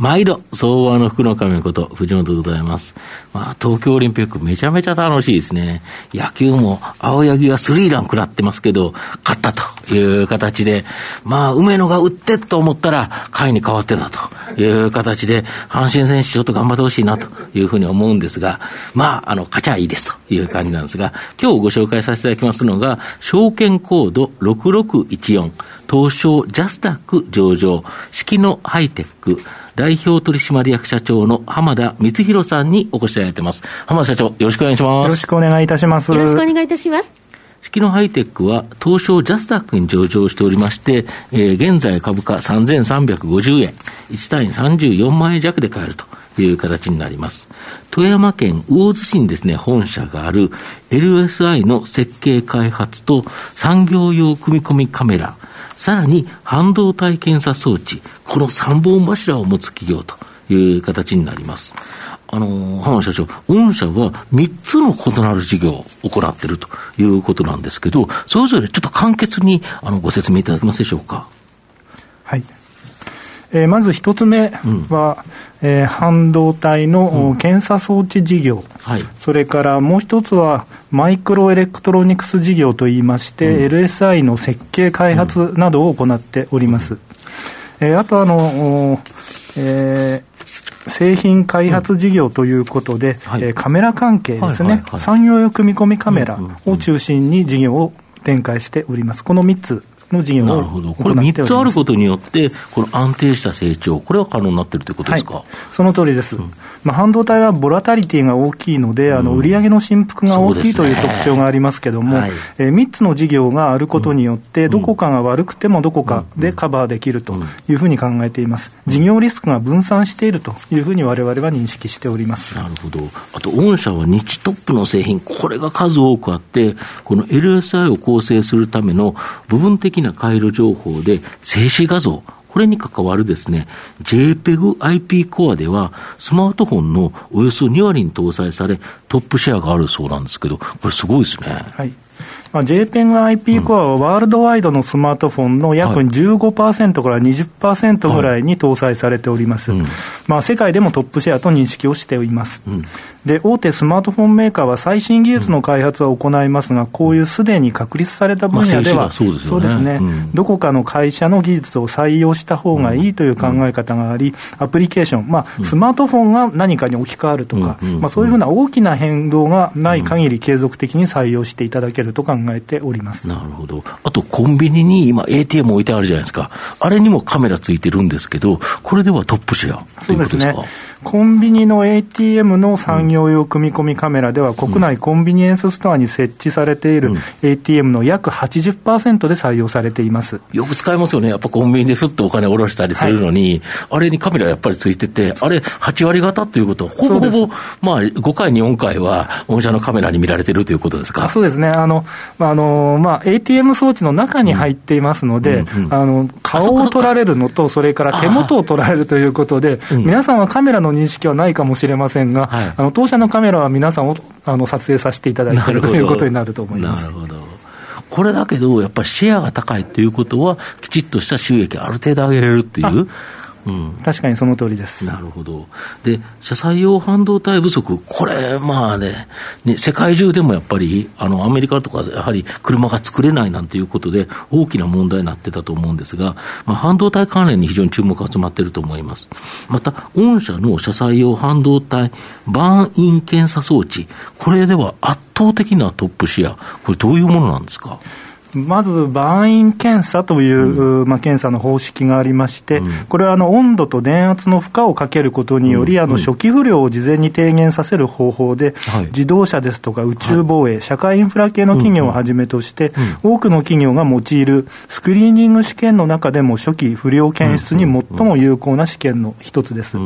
毎度、相場の福の神こと、藤本でございます。まあ、東京オリンピックめちゃめちゃ楽しいですね。野球も青柳がスリーラン食らってますけど、勝ったという形で、まあ、梅野が打ってと思ったら、回に変わってたという形で、阪神選手ちょっと頑張ってほしいなというふうに思うんですが、まあ、あの、勝ちゃいいですという感じなんですが、今日ご紹介させていただきますのが、証券コード6614、東証ジャスダック上場、式のハイテック、代表取締役社長の浜田光弘さんにお越しいただいてます。浜田社長、よろしくお願いします。よろしくお願いいたします。よろしくお願いいたします。式のハイテックは東証ジャスダックに上場しておりまして、えー、現在株価3350円、1単位34万円弱で買えるという形になります。富山県魚津市にですね、本社がある LSI の設計開発と産業用組み込みカメラ、さらに半導体検査装置、この3本柱を持つ企業という形になります。あの、浜田社長、御社は3つの異なる事業を行っているということなんですけど、それぞれちょっと簡潔にあのご説明いただけますでしょうか？はい。えー、まず一つ目は、うん、えー、半導体の検査装置事業、うんはい、それからもう一つは、マイクロエレクトロニクス事業といいまして、うん、LSI の設計開発などを行っております。えー、あとあの、えー、製品開発事業ということで、うんはい、えー、カメラ関係ですね、はいはいはい、産業用組み込みカメラを中心に事業を展開しております。この3つの事業をなるほど、これ3つあることによって、この安定した成長、これは可能になっているということですか、はい、その通りです、うん、まあ、半導体はボラタリティが大きいので、あの売上の振幅が大きいという特徴がありますけれども、ねはい、えー、3つの事業があることによって、どこかが悪くてもどこかでカバーできるというふうに考えています、事業リスクが分散しているというふうにわれわれは認識しております。なるほど、あと御社は日トップの製品、これが数多くあって、この LSI を構成するための部分的な回路情報で、静止画像、これに関わるですね、JPEG-IP コアでは、スマートフォンのおよそ2割に搭載され、トップシェアがあるそうなんですけど、これすごいですね。はい。まあ、JPEG-IP コアはワールドワイドのスマートフォンの約15%から20%ぐらいに搭載されております。はいうん、まあ、世界でもトップシェアと認識をしております。うん、で、大手スマートフォンメーカーは最新技術の開発は行いますが、こういうすでに確立された分野では、そうですね、どこかの会社の技術を採用した方がいいという考え方があり、アプリケーション、まあ、スマートフォンが何かに置き換わるとか、まあ、そういうふうな大きな変動がない限り継続的に採用していただけると考えております。なるほど。あと、コンビニに今 ATM 置いてあるじゃないですか。あれにもカメラついてるんですけど、これではトップシェアということですか？そうですね。コンビニの ATM の産業用組み込みカメラでは、国内コンビニエンスストアに設置されている ATM の約80%で採用されています。よく使いますよね。やっぱコンビニでふっとお金下ろしたりするのに、はい、あれにカメラやっぱりついてて、あれ8割方ということ。は、ほぼほぼ、まあ、5回に4回は、御社のカメラに見られてるということですか？そうですね。あの、あの、まあ、ATM 装置の中に入っていますので、うんうん。うん、あの、顔を撮られるのと、それから手元を撮られるということで、皆さんはカメラの認識はないかもしれませんが、はい、あの当社のカメラは皆さんをあの撮影させていただいているということになると思います。なるほどこれだけど、やっぱりシェアが高いということは、きちっとした収益ある程度上げれるっていう。うん、確かにその通りです。なるほど。で、車載用半導体不足、これ、まあね、ね世界中でもやっぱり、あの、アメリカとか、やはり車が作れないなんていうことで、大きな問題になってたと思うんですが、まあ、半導体関連に非常に注目が集まっていると思います。また、御社の車載用半導体バーンイン検査装置、これでは圧倒的なトップシェア、これどういうものなんですか？まず、バーイン検査という、うん、まあ、検査の方式がありまして、うん、これはあの温度と電圧の負荷をかけることにより、うん、あの初期不良を事前に低減させる方法で、はい、自動車ですとか宇宙防衛、はい、社会インフラ系の企業をはじめとして、多くの企業が用いるスクリーニング試験の中でも初期不良検出に最も有効な試験の一つです。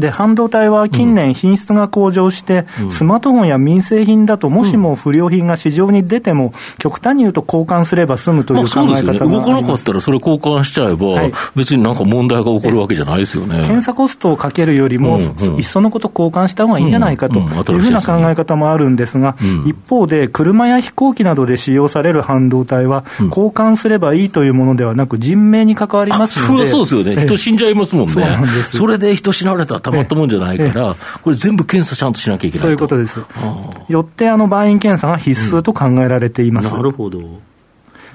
で、半導体は近年品質が向上して、うん、スマートフォンや民生品だと、もしも不良品が市場に出ても、極端に言うと交換すれば済むという考え方があります、ね、動かなかったらそれ交換しちゃえば、はい、別になんか問題が起こるわけじゃないですよね。検査コストをかけるよりも、うんうん、いっそのこと交換した方がいいんじゃないかというふうな考え方もあるんですが、うん、一方で、車や飛行機などで使用される半導体は、交換すればいいというものではなく、人命に関わりますので。そうですよね。人死んじゃいますもんね。そそれで人死なれたらたまったもんじゃないから、これ全部検査ちゃんとしなきゃいけないそういうことです。よって、あの、バイン検査が必須と考えられています。うん、なるほど。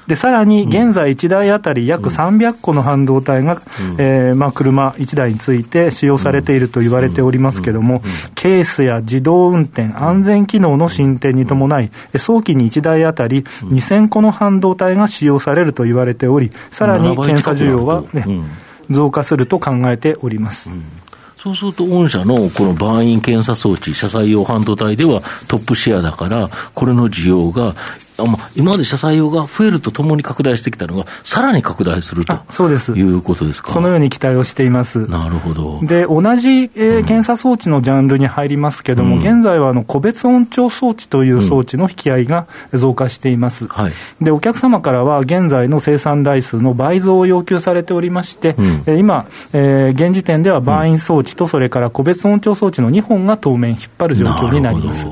で、さらに現在1台あたり約300個の半導体が、うん、えー、まあ、車1台について使用されていると言われておりますけれども、ケースや自動運転、安全機能の進展に伴い、早期に1台あたり2000個の半導体が使用されると言われており、さらに検査需要はね、増加すると考えております。うんそうすると、御社のこの番員検査装置、車載用半導体ではトップシェアだから、これの需要が、今まで車載用が増えるとともに拡大してきたのが、さらに拡大するとそうですいうことですか？そのように期待をしています。なるほど。で、同じ、えー、検査装置のジャンルに入りますけれども、うん、現在はあの個別音調装置という装置の引き合いが増加しています。うんはい、で、お客様からは現在の生産台数の倍増を要求されておりまして、うん、今、えー、現時点ではバーイン装置とそれから個別音調装置の2本が当面引っ張る状況になります。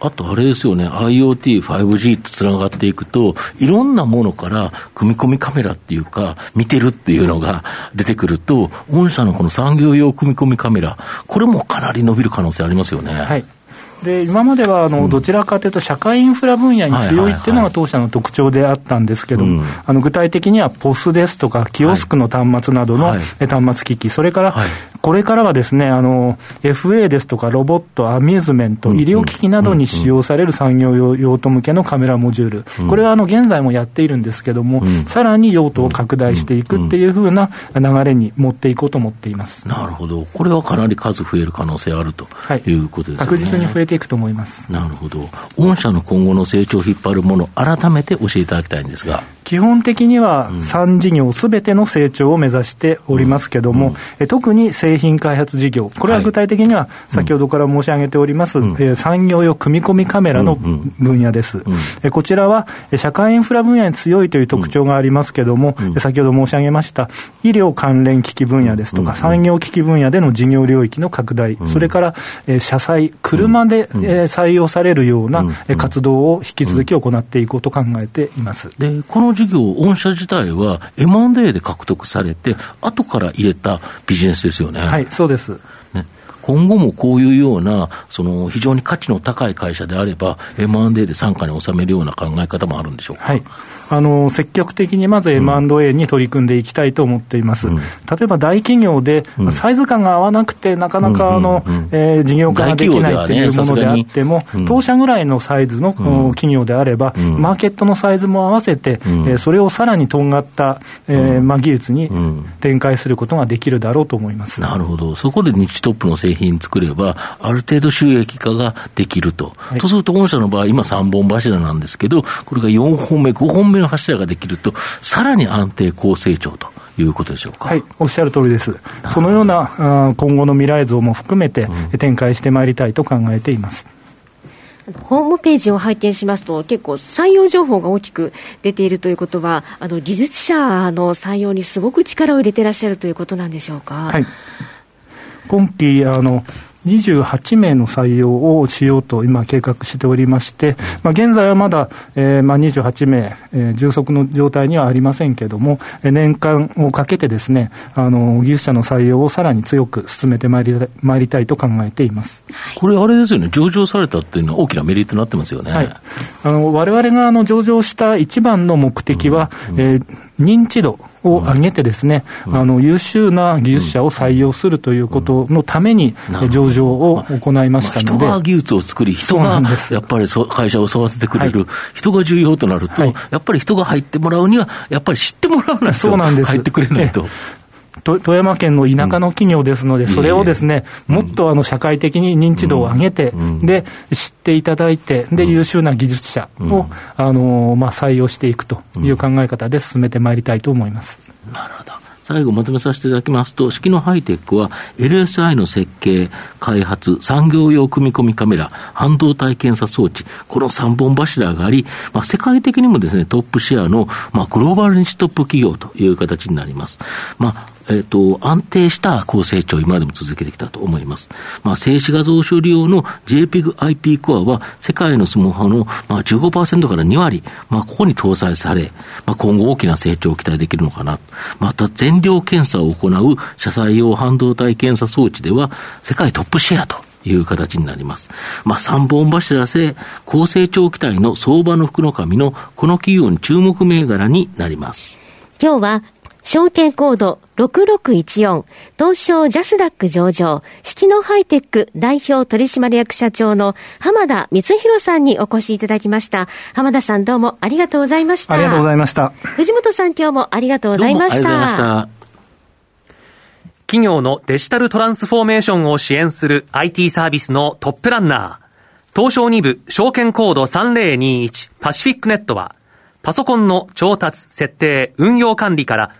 あとあれですよね、IoT、5G とつながっていくと、いろんなものから組み込みカメラっていうか、見てるっていうのが出てくると、御社のこの産業用組み込みカメラ、これもかなり伸びる可能性ありますよね。はい。で今まではあの、どちらかというと、社会インフラ分野に強いっていうのが当社の特徴であったんですけども、あの具体的には POS ですとか、キオスクの端末などの端末機器、それからこれからはですね、あの、FA ですとかロボット、アミューズメント、医療機器などに使用される産業用途向けのカメラモジュール、これはあの、現在もやっているんですけども、さらに用途を拡大していくっていうふうな流れに持っていこうと思っています。なるほど。これはかなり数増える可能性あるということですね。確実に増えていくと思います。なるほど。御社の今後の成長を引っ張るもの、改めて教えていただきたいんですが。基本的には3事業すべての成長を目指しておりますけども、うん、特に製品開発事業、これは具体的には先ほどから申し上げております、はい、産業用組み込みカメラの分野です。こちらは社会インフラ分野に強いという特徴がありますけども、先ほど申し上げました医療関連機器分野ですとか、産業機器分野での事業領域の拡大、それから車載、車で採用されるような活動を引き続き行っていこうと考えています。でこの事業、御社自体は M&A で獲得されて、後から入れたビジネスですよね。はい、そうです。ね、今後もこういうような、その非常に価値の高い会社であれば、M&A で傘下に収めるような考え方もあるんでしょうか？はいあの積極的にまず M&A に取り組んでいきたいと思っています。うん、例えば大企業で、サイズ感が合わなくて、なかなかあの、え事業化ができないというものであっても、ね、当社ぐらいのサイズの、企業であれば、マーケットのサイズも合わせて、えそれをさらにとんがった、えまあ、技術に展開することができるだろうと思います。なるほど。そこで日トップの製品作れば、ある程度収益化ができると。はい、とすると、御社の場合、今3本柱なんですけど、これが4本目、5本目の柱ができると、さらに安定高成長と。いうことでしょうか。はい、おっしゃる通りです。そのような今後の未来像も含めて展開してまいりたいと考えています。ホームページを拝見しますと、結構採用情報が大きく出ているということは、あの技術者の採用にすごく力を入れていらっしゃるということなんでしょうか。はい、今期あの28名の採用をしようと今計画しておりまして、まあ、現在はまだ、えー、まあ28名、えー、充足の状態にはありませんけれども、年間をかけてですね、あの、技術者の採用をさらに強く進めてまいりまいりたいと考えています。これあれですよね、上場されたっていうのは大きなメリットになってますよね。はい。あの、我々があの上場した一番の目的は、うんうん、えー認知度を上げてですね、うん、あの優秀な技術者を採用するということのために、上場を行いましたので、まあ、人が技術を作り、人がやっぱり会社を育ててくれる、はい、人が重要となると、はい、やっぱり人が入ってもらうには、やっぱり知ってもらわないと、入ってくれないと。富山県の田舎の企業ですので、それをですね、もっとあの社会的に認知度を上げて、で、知っていただいて、で、優秀な技術者を、あの、まあ、採用していくという考え方で進めてまいりたいと思います。なるほど。最後まとめさせていただきますと、式のハイテックは LSI の設計、開発、産業用組み込みカメラ、半導体検査装置、この3本柱があり、まあ、世界的にもですね、トップシェアの、まあ、グローバルにストップ企業という形になります。まあ、えっ、ー、と、安定した高成長を今でも続けてきたと思います。まあ、静止画像処理用の JPEG-IP コアは世界のスマホの、まあ、15%から2割、まあ、ここに搭載され、まあ、今後大きな成長を期待できるのかな。また、全量検査を行う車載用半導体検査装置では世界トップシェアという形になります。まあ、三本柱製、高成長期待の相場の福の神のこの企業に注目銘柄になります。今日は証券コード6614東証ジャスダック上場式のハイテック代表取締役社長の浜田光弘さんにお越しいただきました。浜田さんどうもありがとうございました。ありがとうございました。藤本さん今日もありがとうございました。企業のデジタルトランスフォーメーションを支援する IT サービスのトップランナー東証2部証券コード3021パシフィックネットはパソコンの調達、設定、運用管理から